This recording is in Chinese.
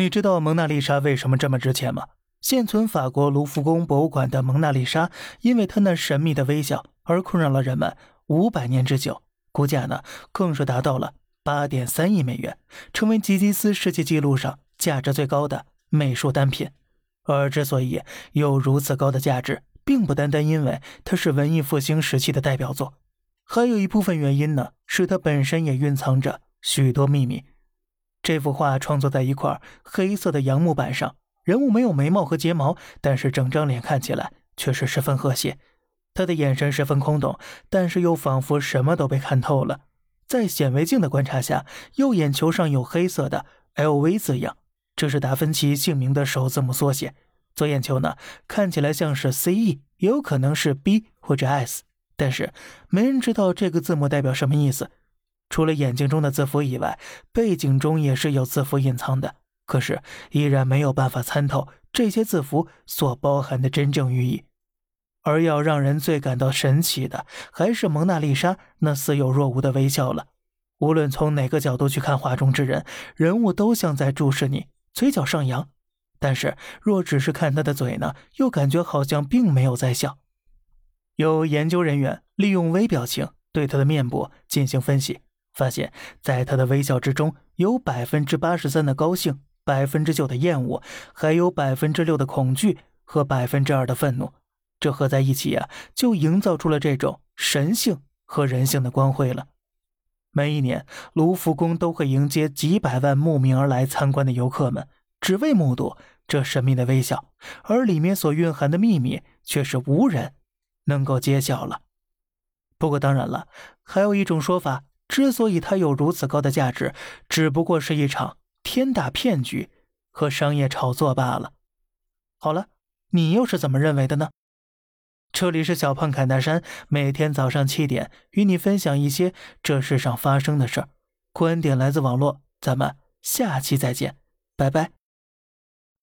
你知道蒙娜丽莎为什么这么值钱吗？现存法国卢浮宫博物馆的蒙娜丽莎，因为她那神秘的微笑而困扰了人们五百年之久，估价呢更是达到了八点三亿美元，成为吉尼斯世界纪录上价值最高的美术单品。而之所以有如此高的价值，并不单单因为它是文艺复兴时期的代表作，还有一部分原因呢，是它本身也蕴藏着许多秘密。这幅画创作在一块黑色的杨木板上，人物没有眉毛和睫毛，但是整张脸看起来却是十分和谐。他的眼神十分空洞，但是又仿佛什么都被看透了。在显微镜的观察下，右眼球上有黑色的 LV 字样，这是达芬奇姓名的首字母缩写。左眼球呢，看起来像是 CE，也有可能是 B 或者 S，但是没人知道这个字母代表什么意思。除了眼睛中的字符以外，背景中也是有字符隐藏的，可是依然没有办法参透这些字符所包含的真正寓意。而要让人最感到神奇的，还是蒙娜丽莎那似有若无的微笑了。无论从哪个角度去看画中之人，人物都像在注视你，嘴角上扬。但是若只是看他的嘴呢，又感觉好像并没有在笑。有研究人员利用微表情对他的面部进行分析。发现，在他的微笑之中，有百分之八十三的高兴，百分之九的厌恶，还有百分之六的恐惧和百分之二的愤怒。这合在一起啊，就营造出了这种神性和人性的光辉了。每一年，卢浮宫都会迎接几百万慕名而来参观的游客们，只为目睹这神秘的微笑，而里面所蕴含的秘密却是无人能够揭晓了。不过，当然了，还有一种说法。之所以它有如此高的价值，只不过是一场天大骗局和商业炒作罢了。好了，你又是怎么认为的呢？这里是小胖侃大山，每天早上七点与你分享一些这世上发生的事儿，观点来自网络，咱们下期再见，拜拜。